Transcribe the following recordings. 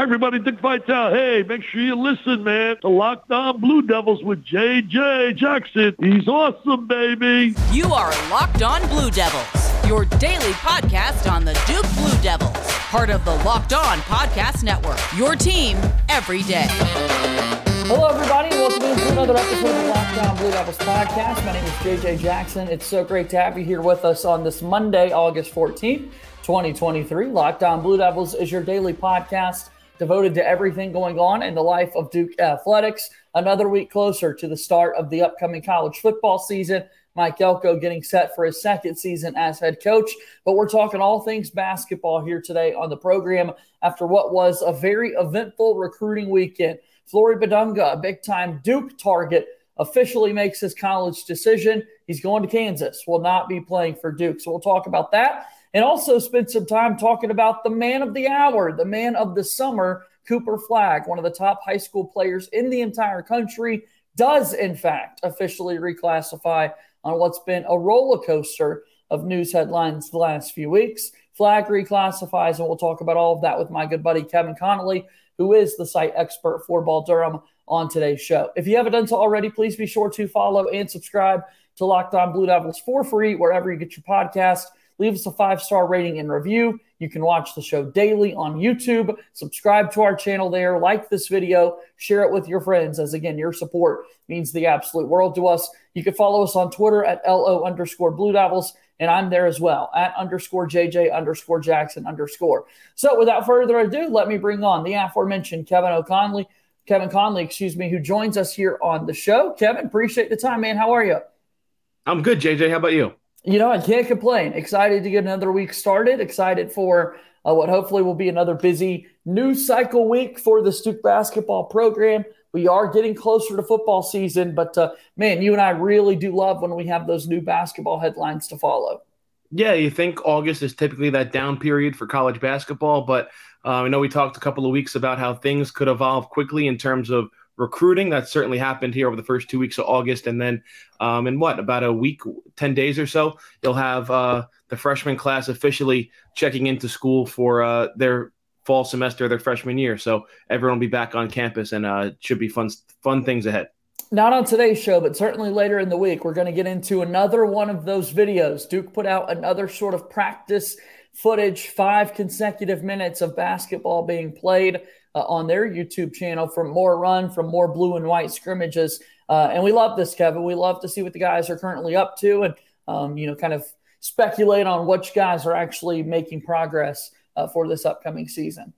Hi, everybody. Dick Vitale. Hey, make sure you listen, man, to Locked On Blue Devils with JJ Jackson. He's awesome, baby. You are Locked On Blue Devils, your daily podcast on the Duke Blue Devils, part of the Locked On Podcast Network. Your team every day. Hello, everybody. Welcome to another episode of the Locked On Blue Devils podcast. My name is JJ Jackson. It's so great to have you here with us on this Monday, August 14th, 2023. Locked On Blue Devils is your daily podcast devoted to everything going on in the life of Duke Athletics. Another week closer to the start of the upcoming college football season. Mike Elko getting set for his second season as head coach. But we're talking all things basketball here today on the program after what was a very eventful recruiting weekend. Flory Bidunga, a big time Duke target, officially makes his college decision. He's going to Kansas, will not be playing for Duke. So we'll talk about that and also spend some time talking about the man of the hour, the man of the summer, Cooper Flagg, one of the top high school players in the entire country, does in fact officially reclassify on what's been a roller coaster of news headlines the last few weeks. Flagg reclassifies, and we'll talk about all of that with my good buddy Kevin Connelly who is the site expert for Ball Durham on today's show. If you haven't done so already, please be sure to follow and subscribe to Locked On Blue Devils for free wherever you get your podcast. Leave us a five star rating and review. You can watch the show daily on YouTube. Subscribe to our channel there. Like this video. Share it with your friends, as again, your support means the absolute world to us. You can follow us on Twitter at LO underscore Blue Devils and I'm there as well at underscore JJ underscore Jackson underscore. So without further ado, let me bring on the aforementioned Kevin O'Conley, Kevin Conley, excuse me, who joins us here on the show. Kevin, appreciate the time, man. How are you? I'm good, JJ. How about you? You know, I can't complain. Excited to get another week started. Excited for uh, what hopefully will be another busy news cycle week for the Duke basketball program. We are getting closer to football season, but uh, man, you and I really do love when we have those new basketball headlines to follow. Yeah, you think August is typically that down period for college basketball, but uh, I know we talked a couple of weeks about how things could evolve quickly in terms of recruiting. That certainly happened here over the first two weeks of August, and then um, in what about a week, ten days or so, you'll have uh, the freshman class officially checking into school for uh, their fall semester their freshman year. So everyone will be back on campus, and uh, should be fun fun things ahead. Not on today's show, but certainly later in the week, we're going to get into another one of those videos. Duke put out another sort of practice footage, five consecutive minutes of basketball being played uh, on their YouTube channel from more run, from more blue and white scrimmages. Uh, and we love this, Kevin. We love to see what the guys are currently up to and, um, you know, kind of speculate on which guys are actually making progress uh, for this upcoming season.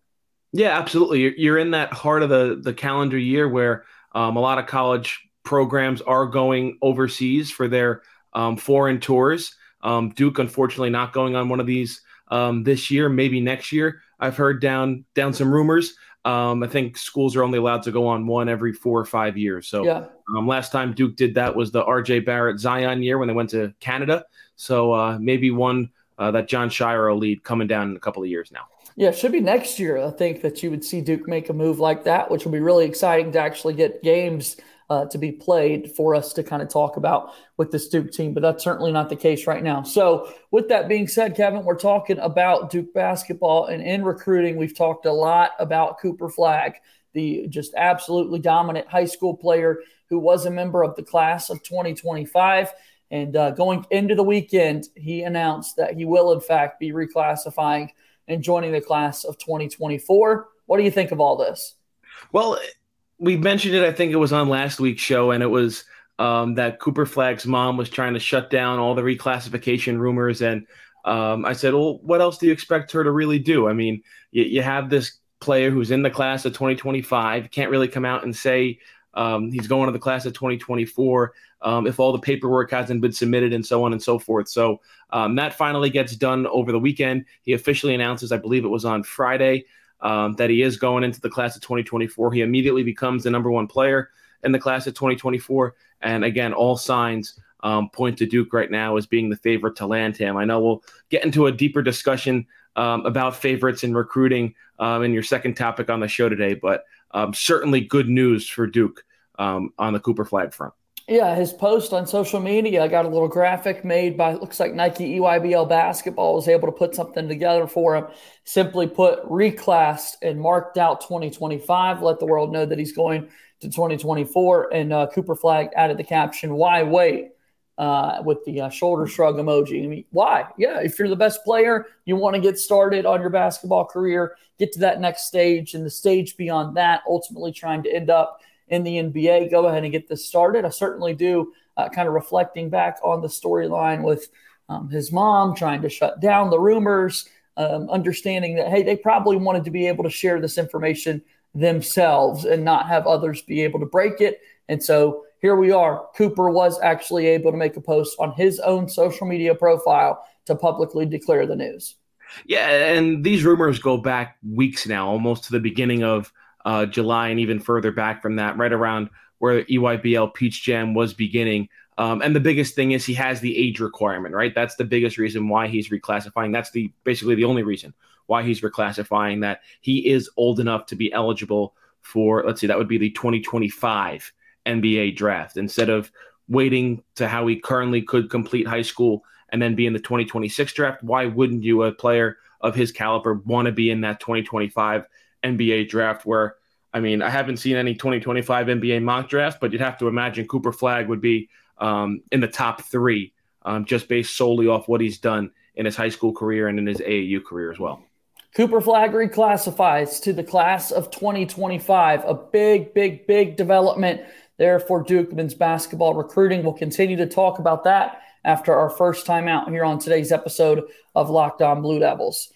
Yeah, absolutely. You're, you're in that heart of the, the calendar year where um, a lot of college programs are going overseas for their um, foreign tours. Um, Duke, unfortunately, not going on one of these um, this year, maybe next year. I've heard down down some rumors. Um, I think schools are only allowed to go on one every four or five years. So yeah. um, last time Duke did that was the R.J. Barrett Zion year when they went to Canada. So uh, maybe one uh, that Jon Scheyer will lead coming down in a couple of years now. Yeah, it should be next year. I think that you would see Duke make a move like that, which will be really exciting to actually get games uh, to be played for us to kind of talk about with this Duke team. But that's certainly not the case right now. So, with that being said, Kevin, we're talking about Duke basketball and in recruiting. We've talked a lot about Cooper Flagg, the just absolutely dominant high school player who was a member of the class of 2025. And uh, going into the weekend, he announced that he will, in fact, be reclassifying and joining the class of 2024. What do you think of all this? Well, we mentioned it. I think it was on last week's show, and it was um, that Cooper Flagg's mom was trying to shut down all the reclassification rumors. And um, I said, "Well, what else do you expect her to really do? I mean, you, you have this player who's in the class of 2025, can't really come out and say." Um, he's going to the class of 2024 um, if all the paperwork hasn't been submitted and so on and so forth. So um, that finally gets done over the weekend. He officially announces, I believe it was on Friday, um, that he is going into the class of 2024. He immediately becomes the number one player in the class of 2024. And again, all signs um, point to Duke right now as being the favorite to land him. I know we'll get into a deeper discussion um, about favorites and recruiting um, in your second topic on the show today, but um, certainly good news for Duke um, on the Cooper Flagg front. Yeah, his post on social media I got a little graphic made by looks like Nike EYBL basketball was able to put something together for him. Simply put, reclassed and marked out 2025. Let the world know that he's going to 2024. And uh, Cooper Flagg added the caption, "Why wait?" Uh, with the uh, shoulder shrug emoji. I mean, why? Yeah, if you're the best player, you want to get started on your basketball career, get to that next stage, and the stage beyond that, ultimately trying to end up in the NBA. Go ahead and get this started. I certainly do, uh, kind of reflecting back on the storyline with um, his mom trying to shut down the rumors, um, understanding that, hey, they probably wanted to be able to share this information themselves and not have others be able to break it. And so here we are. Cooper was actually able to make a post on his own social media profile to publicly declare the news. Yeah, and these rumors go back weeks now, almost to the beginning of uh, July and even further back from that, right around where EYBL Peach Jam was beginning. Um, and the biggest thing is he has the age requirement, right? That's the biggest reason why he's reclassifying. That's the basically the only reason why he's reclassifying that he is old enough to be eligible for. Let's see, that would be the 2025 NBA draft instead of waiting to how he currently could complete high school and then be in the 2026 draft. Why wouldn't you, a player of his caliber, want to be in that 2025 NBA draft where I mean, I haven't seen any 2025 NBA mock draft, but you'd have to imagine Cooper Flagg would be um, in the top three um, just based solely off what he's done in his high school career and in his AAU career as well. Cooper Flagg reclassifies to the class of 2025. A big, big, big development there for Duke men's basketball recruiting. We'll continue to talk about that after our first time out here on today's episode of Locked On Blue Devils.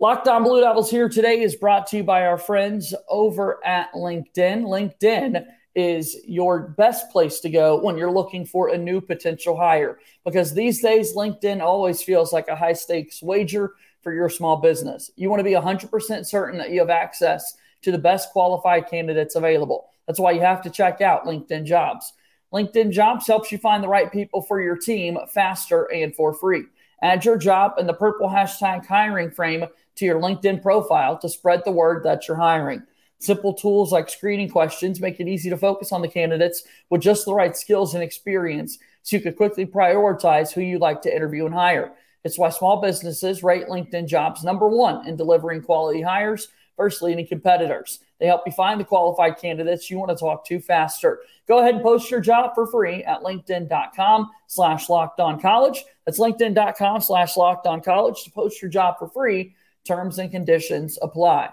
Locked On Blue Devils here today is brought to you by our friends over at LinkedIn. LinkedIn is your best place to go when you're looking for a new potential hire because these days LinkedIn always feels like a high stakes wager for your small business. You want to be 100% certain that you have access to the best qualified candidates available. That's why you have to check out LinkedIn Jobs. LinkedIn Jobs helps you find the right people for your team faster and for free. Add your job in the purple hashtag hiring frame to your LinkedIn profile to spread the word that you're hiring. Simple tools like screening questions make it easy to focus on the candidates with just the right skills and experience so you can quickly prioritize who you'd like to interview and hire. It's why small businesses rate LinkedIn jobs number one in delivering quality hires versus leading competitors. They help you find the qualified candidates you want to talk to faster. Go ahead and post your job for free at linkedin.com slash locked on college. That's linkedin.com slash locked on college to post your job for free Terms and conditions apply.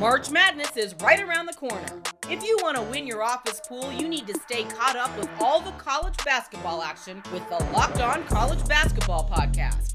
March Madness is right around the corner. If you want to win your office pool, you need to stay caught up with all the college basketball action with the Locked On College Basketball Podcast.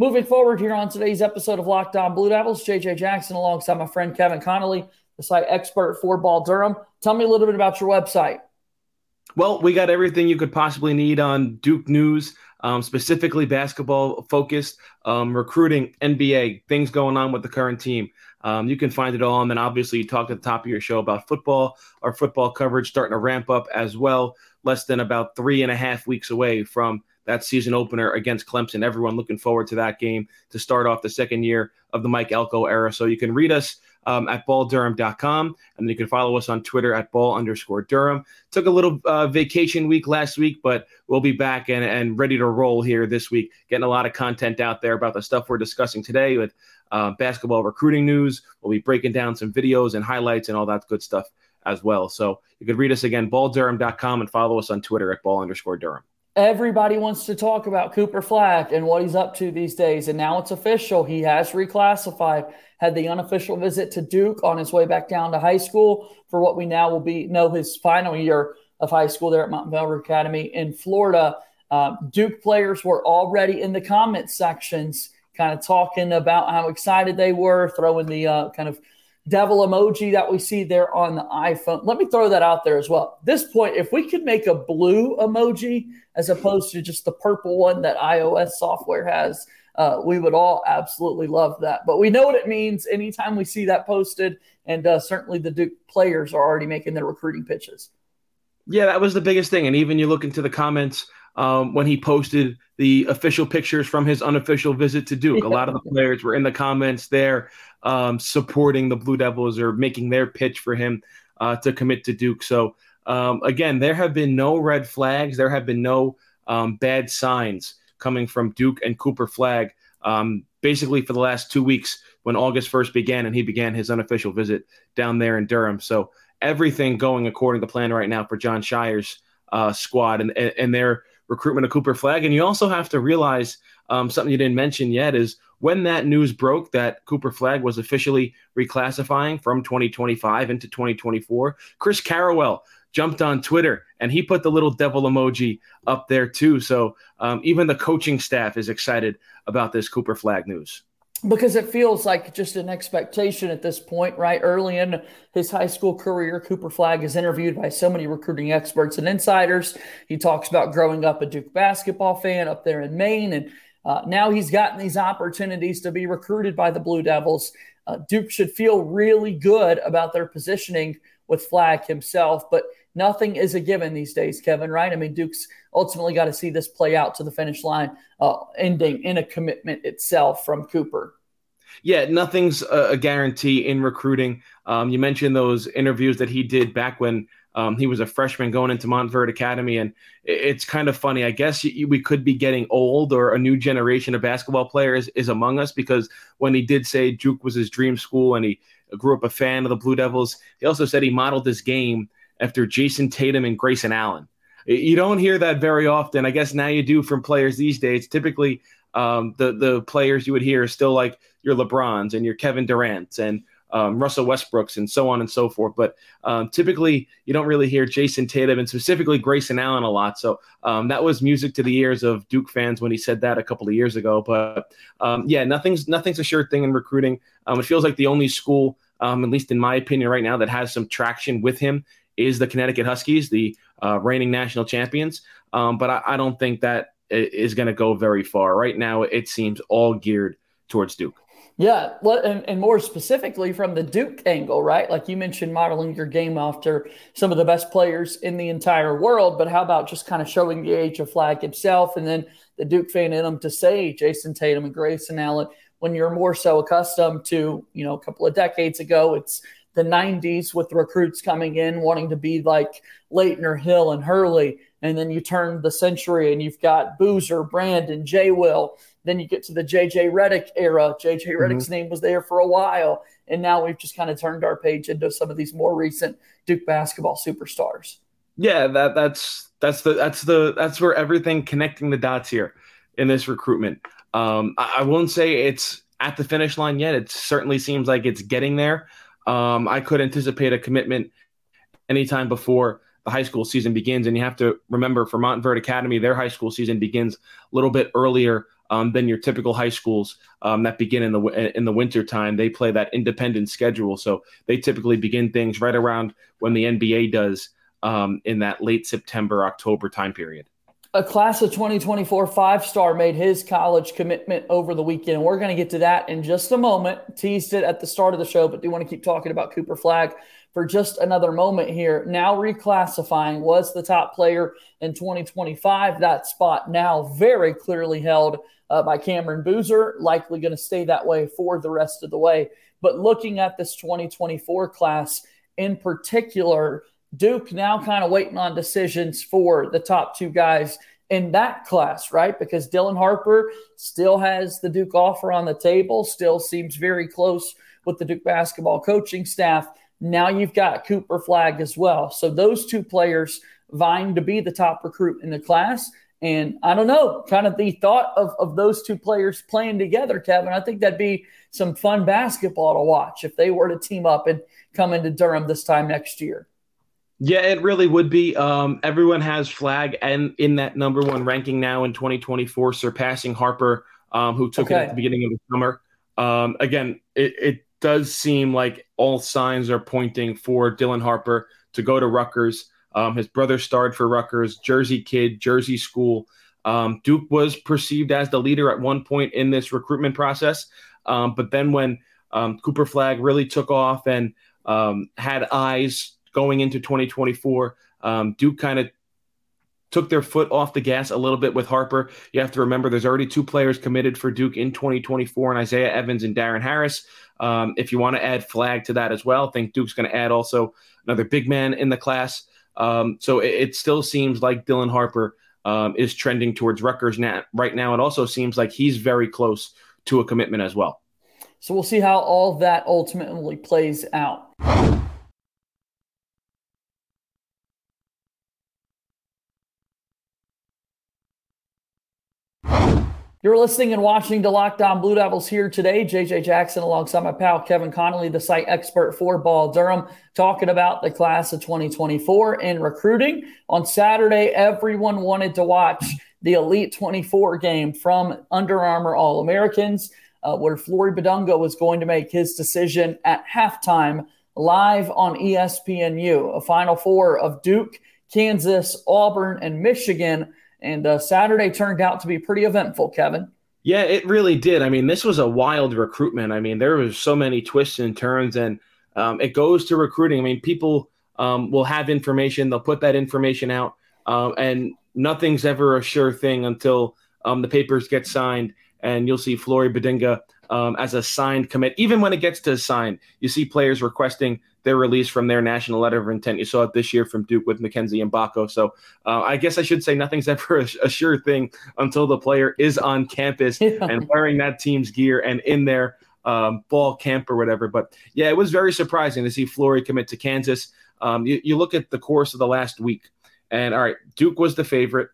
Moving forward here on today's episode of Locked On Blue Devils, JJ Jackson alongside my friend Kevin Connelly, the site expert for Ball Durham. Tell me a little bit about your website. Well, we got everything you could possibly need on Duke news, um, specifically basketball focused, um, recruiting, NBA, things going on with the current team. Um, you can find it all. And then obviously, you talked at the top of your show about football. Our football coverage starting to ramp up as well. Less than about three and a half weeks away from that season opener against Clemson. Everyone looking forward to that game to start off the second year of the Mike Elko era. So you can read us um, at balldurham.com. And then you can follow us on Twitter at ball underscore Durham. Took a little uh, vacation week last week, but we'll be back and, and ready to roll here this week, getting a lot of content out there about the stuff we're discussing today with uh, basketball recruiting news. We'll be breaking down some videos and highlights and all that good stuff as well. So you can read us again, balldurham.com, and follow us on Twitter at ball underscore Durham. Everybody wants to talk about Cooper Flagg and what he's up to these days. And now it's official. He has reclassified, had the unofficial visit to Duke on his way back down to high school for what we now will be know his final year of high school there at Mount Montverde Academy in Florida. Uh, Duke players were already in the comment sections, kind of talking about how excited they were, throwing the uh, kind of devil emoji that we see there on the iPhone. Let me throw that out there as well. At this point, if we could make a blue emoji as opposed to just the purple one that iOS software has, uh, we would all absolutely love that. But we know what it means anytime we see that posted, and uh, certainly the Duke players are already making their recruiting pitches. Yeah, that was the biggest thing. And even you look into the comments um, when he posted the official pictures from his unofficial visit to Duke. A lot of the players were in the comments there um, supporting the Blue Devils or making their pitch for him uh, to commit to Duke. So, um, again, there have been no red flags. There have been no um, bad signs coming from Duke and Cooper Flagg. um, basically for the last two weeks when August 1st began and he began his unofficial visit down there in Durham. So, everything going according to plan right now for Jon Scheyer's uh, squad and, and their recruitment of Cooper Flagg. And you also have to realize um, something you didn't mention yet is when that news broke that Cooper Flagg was officially reclassifying from 2025 into 2024, Chris Carrawell jumped on Twitter and he put the little devil emoji up there too. So um, even the coaching staff is excited about this Cooper Flagg news because it feels like just an expectation at this point, right? Early in his high school career, Cooper Flagg is interviewed by so many recruiting experts and insiders. He talks about growing up a Duke basketball fan up there in Maine, and uh, now he's gotten these opportunities to be recruited by the Blue Devils. Uh, Duke should feel really good about their positioning with Flagg himself, but nothing is a given these days, Kevin, right? I mean, Duke's ultimately got to see this play out to the finish line, uh, ending in a commitment itself from Cooper. Yeah, nothing's a, guarantee in recruiting. Um, you mentioned those interviews that he did back when um, he was a freshman going into Montverde Academy, and it's kind of funny. I guess we could be getting old, or a new generation of basketball players is among us because when he did say Duke was his dream school and he grew up a fan of the Blue Devils, he also said he modeled this game after Jayson Tatum and Grayson Allen. You don't hear that very often. I guess now you do from players these days. Typically, um, the the players you would hear are still like your LeBrons and your Kevin Durant's and um, Russell Westbrooks and so on and so forth. But um, typically, you don't really hear Jayson Tatum and specifically Grayson Allen a lot. So um, that was music to the ears of Duke fans when he said that a couple of years ago. But um, yeah, nothing's nothing's a sure thing in recruiting. Um, it feels like the only school, um, at least in my opinion, right now that has some traction with him is the Connecticut Huskies, the uh, reigning national champions. But I, I, don't think that is going to go very far. Right now, it seems all geared towards Duke. Yeah, and, and more specifically from the Duke angle, right? Like you mentioned, modeling your game after some of the best players in the entire world. But how about just kind of showing the age of Flagg himself and then the Duke fan in him to say Jayson Tatum and Grayson Allen when you're more so accustomed to, you know, a couple of decades ago, it's – the 90s with recruits coming in wanting to be like Laettner Hill and Hurley. And then you turn the century and you've got Boozer, Brandon, J. Will. Then you get to the JJ Redick era. JJ mm-hmm. Redick's name was there for a while. And now we've just kind of turned our page into some of these more recent Duke basketball superstars. Yeah, that that's that's the that's the that's where everything connecting the dots here in this recruitment. Um, I, I won't say it's at the finish line yet. It certainly seems like it's getting there. Um, I could anticipate a commitment anytime before the high school season begins. And you have to remember for Montverde Academy, their high school season begins a little bit earlier um, than your typical high schools um, that begin in the in the winter time. They play that independent schedule, so they typically begin things right around when the NBA does um, in that late September October time period a class of 2024 five star made his college commitment over the weekend. We're going to get to that in just a moment. Teased it at the start of the show, but do want to keep talking about Cooper Flagg for just another moment here. Now reclassifying was the top player in 2025. That spot now very clearly held uh, by Cameron Boozer, likely going to stay that way for the rest of the way. But looking at this 2024 class in particular, Duke now kind of waiting on decisions for the top two guys in that class, right? Because Dylan Harper still has the Duke offer on the table, still seems very close with the Duke basketball coaching staff. Now you've got Cooper Flagg as well. So those two players vying to be the top recruit in the class. And I don't know, kind of the thought of, of those two players playing together, Kevin. I think that'd be some fun basketball to watch if they were to team up and come into Durham this time next year. Yeah, it really would be. Um, everyone has Flagg and in that number one ranking now in 2024, surpassing Harper, um, who took okay. it at the beginning of the summer. Um, again, it, it, does seem like all signs are pointing for Dylan Harper to go to Rutgers. Um, his brother starred for Rutgers, Jersey kid, Jersey school. Um, Duke was perceived as the leader at one point in this recruitment process. Um, but then when um, Cooper Flagg really took off and um, had eyes going into 2024, um, Duke kind of took their foot off the gas a little bit with Harper. You have to remember there's already two players committed for Duke in 2024 and Isaiah Evans and Darren Harris. Um, if you want to add Flagg to that as well, I think Duke's going to add also another big man in the class. Um, so it, it, still seems like Dylan Harper um, is trending towards Rutgers now, right now. It also seems like he's very close to a commitment as well. So we'll see how all that ultimately plays out. You're listening and watching the Locked On Blue Devils here today. JJ Jackson alongside my pal Kevin Connelly, the site expert for Ball Durham, talking about the class of 2024 and recruiting. On Saturday, everyone wanted to watch the Elite 24 game from Under Armour All Americans, uh, where Flory Bidunga was going to make his decision at halftime live on ESPNU. A final four of Duke, Kansas, Auburn, and Michigan and uh, Saturday turned out to be pretty eventful, Kevin. Yeah, it really did. I mean, this was a wild recruitment. I mean, there was so many twists and turns, and um, it goes to recruiting. I mean, people um, will have information, they'll put that information out, um, and nothing's ever a sure thing until um, the papers get signed, and you'll see Flory Bidunga um, as a signed commit. Even when it gets to signed, you see players requesting their release from their national letter of intent. You saw it this year from Duke with McKenzie and Mgbako. So uh, I guess I should say nothing's ever a, a, sure thing until the player is on campus yeah. and wearing that team's gear and in their um, fall camp or whatever. But yeah, it was very surprising to see Flory commit to Kansas. Um, you, you look at the course of the last week, and all right, Duke was the favorite.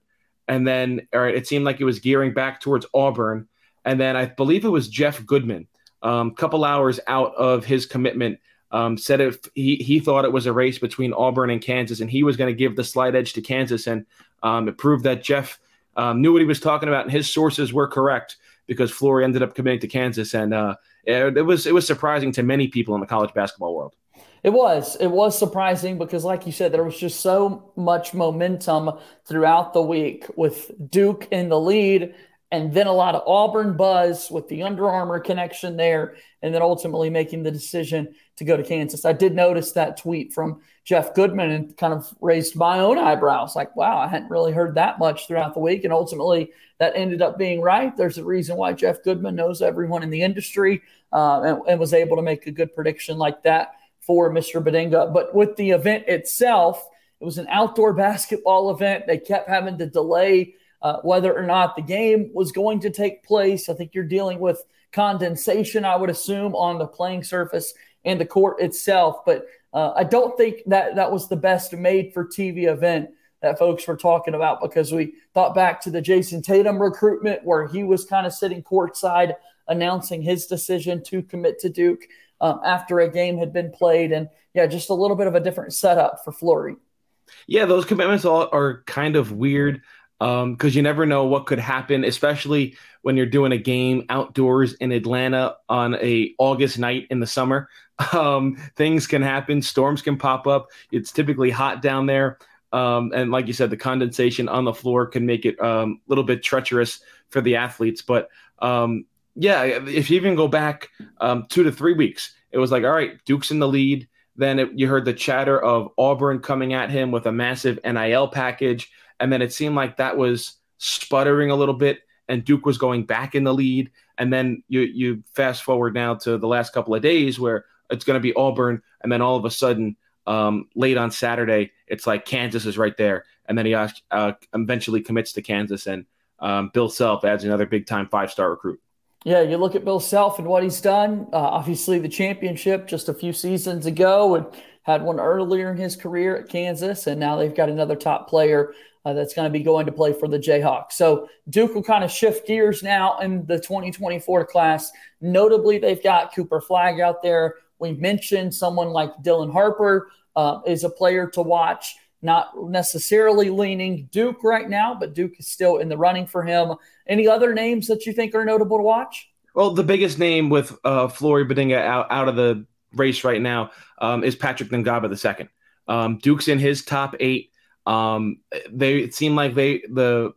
And then, all right, it seemed like it was gearing back towards Auburn. And then I believe it was Jeff Goodman, a um, couple hours out of his commitment um, said if he, he thought it was a race between Auburn and Kansas, and he was going to give the slight edge to Kansas. And um, it proved that Jeff um, knew what he was talking about, and his sources were correct because Flory ended up committing to Kansas. And uh, it, it, was it was surprising to many people in the college basketball world. It was. It was surprising because, like you said, there was just so much momentum throughout the week with Duke in the lead and then a lot of Auburn buzz with the Under Armour connection there, and then ultimately making the decision to go to Kansas. I did notice that tweet from Jeff Goodman and kind of raised my own eyebrows like, wow, I hadn't really heard that much throughout the week. And ultimately, that ended up being right. There's a reason why Jeff Goodman knows everyone in the industry uh, and, and was able to make a good prediction like that for Mr. Bidunga. But with the event itself, it was an outdoor basketball event. They kept having to delay uh, whether or not the game was going to take place. I think you're dealing with condensation, I would assume, on the playing surface and the court itself. But uh, I don't think that that was the best made for TV event that folks were talking about because we thought back to the Jayson Tatum recruitment where he was kind of sitting courtside announcing his decision to commit to Duke um, after a game had been played. And yeah, just a little bit of a different setup for Flory. Yeah, those commitments all are kind of weird because um, you never know what could happen, especially when you're doing a game outdoors in Atlanta on a August night in the summer. Um, things can happen, storms can pop up. It's typically hot down there, um, and like you said, the condensation on the floor can make it um, a little bit treacherous for the athletes. But um, yeah, if you even go back um, two to three weeks, it was like, all right, Duke's in the lead. Then it, you heard the chatter of Auburn coming at him with a massive NIL package. And then it seemed like that was sputtering a little bit, and Duke was going back in the lead. And then you you fast forward now to the last couple of days where it's going to be Auburn, and then all of a sudden, um, late on Saturday, it's like Kansas is right there, and then he uh, eventually commits to Kansas, and um, Bill Self adds another big time five star recruit. Yeah, you look at Bill Self and what he's done. Uh, obviously, the championship just a few seasons ago, and had one earlier in his career at Kansas, and now they've got another top player uh, that's going to be going to play for the Jayhawks. So Duke will kind of shift gears now in the 2024 class. Notably, they've got Cooper Flagg out there. We mentioned someone like Dylan Harper uh, is a player to watch. Not necessarily leaning Duke right now, but Duke is still in the running for him. Any other names that you think are notable to watch? Well, the biggest name with uh, Flory out, out of the race right now um, is Patrick Ngongba second. Um, Duke's in his top eight. Um, they it seemed like they the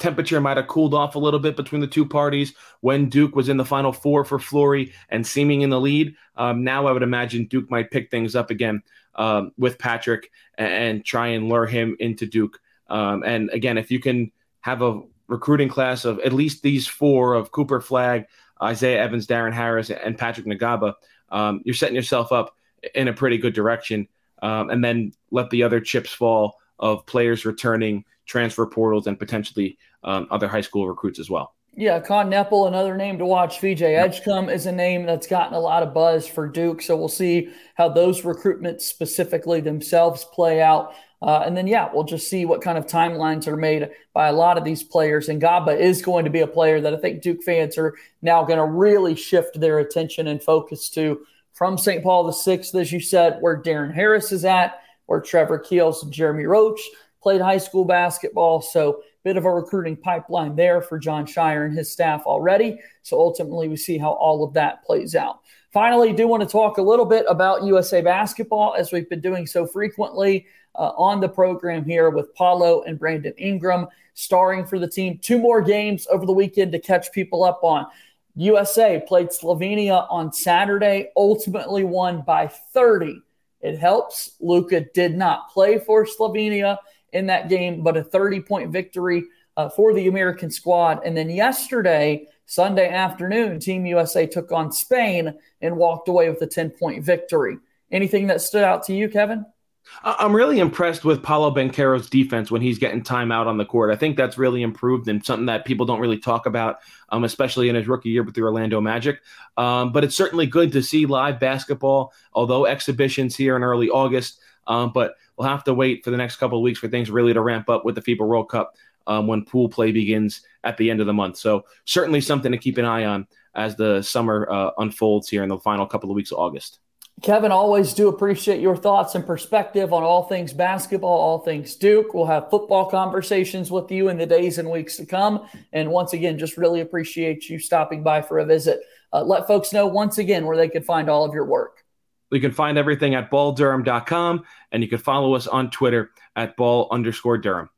temperature might have cooled off a little bit between the two parties when Duke was in the final four for Flory and seeming in the lead. Um, now I would imagine Duke might pick things up again um, with Patrick and, and, try and lure him into Duke. Um, and again, if you can have a recruiting class of at least these four of Cooper Flagg, Isaiah Evans, Darren Harris, and Patrick Ngongba, um, you're setting yourself up in a pretty good direction. Um, and then let the other chips fall of players returning, transfer portals, and potentially um, other high school recruits as well. Yeah, Kon Knueppel, another name to watch. VJ Edgecombe is a name that's gotten a lot of buzz for Duke. So we'll see how those recruitments specifically themselves play out. Uh, and then, yeah, we'll just see what kind of timelines are made by a lot of these players. And Ngongba is going to be a player that I think Duke fans are now going to really shift their attention and focus to from St. Paul the Sixth, as you said, where Darren Harris is at, where Trevor Keels and Jeremy Roach played high school basketball. So, bit of a recruiting pipeline there for Jon Scheyer and his staff already. So, ultimately, we see how all of that plays out. Finally, do want to talk a little bit about USA basketball as we've been doing so frequently uh, on the program here with Paolo and Brandon Ingram starring for the team. Two more games over the weekend to catch people up on. USA played Slovenia on Saturday, ultimately won by 30. It helps. Luka did not play for Slovenia in that game, but a 30 point victory uh, for the American squad. And then yesterday, Sunday afternoon, Team USA took on Spain and walked away with a 10 point victory. Anything that stood out to you, Kevin? I'm really impressed with Paolo Banchero's defense when he's getting time out on the court. I think that's really improved and something that people don't really talk about, um, especially in his rookie year with the Orlando Magic. Um, but it's certainly good to see live basketball, although exhibitions here in early August. Um, but we'll have to wait for the next couple of weeks for things really to ramp up with the FIBA World Cup um, when pool play begins at the end of the month. So certainly something to keep an eye on as the summer uh, unfolds here in the final couple of weeks of August. Kevin, always do appreciate your thoughts and perspective on all things basketball, all things Duke. We'll have football conversations with you in the days and weeks to come. And once again, just really appreciate you stopping by for a visit. Uh, let folks know once again where they can find all of your work. You can find everything at balldurham.com and you can follow us on Twitter at ball underscore Durham.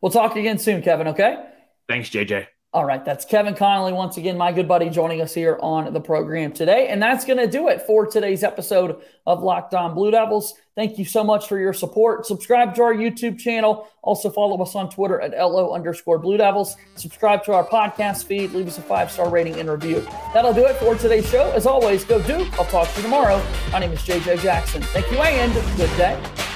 We'll talk again soon, Kevin, okay? Thanks, JJ. All right, that's Kevin Connelly once again, my good buddy, joining us here on the program today. And that's going to do it for today's episode of Locked On Blue Devils. Thank you so much for your support. Subscribe to our YouTube channel. Also follow us on Twitter at LO underscore Blue Devils. Subscribe to our podcast feed. Leave us a five star rating and review. That'll do it for today's show. As always, go Duke. I'll talk to you tomorrow. My name is JJ Jackson. Thank you and good day.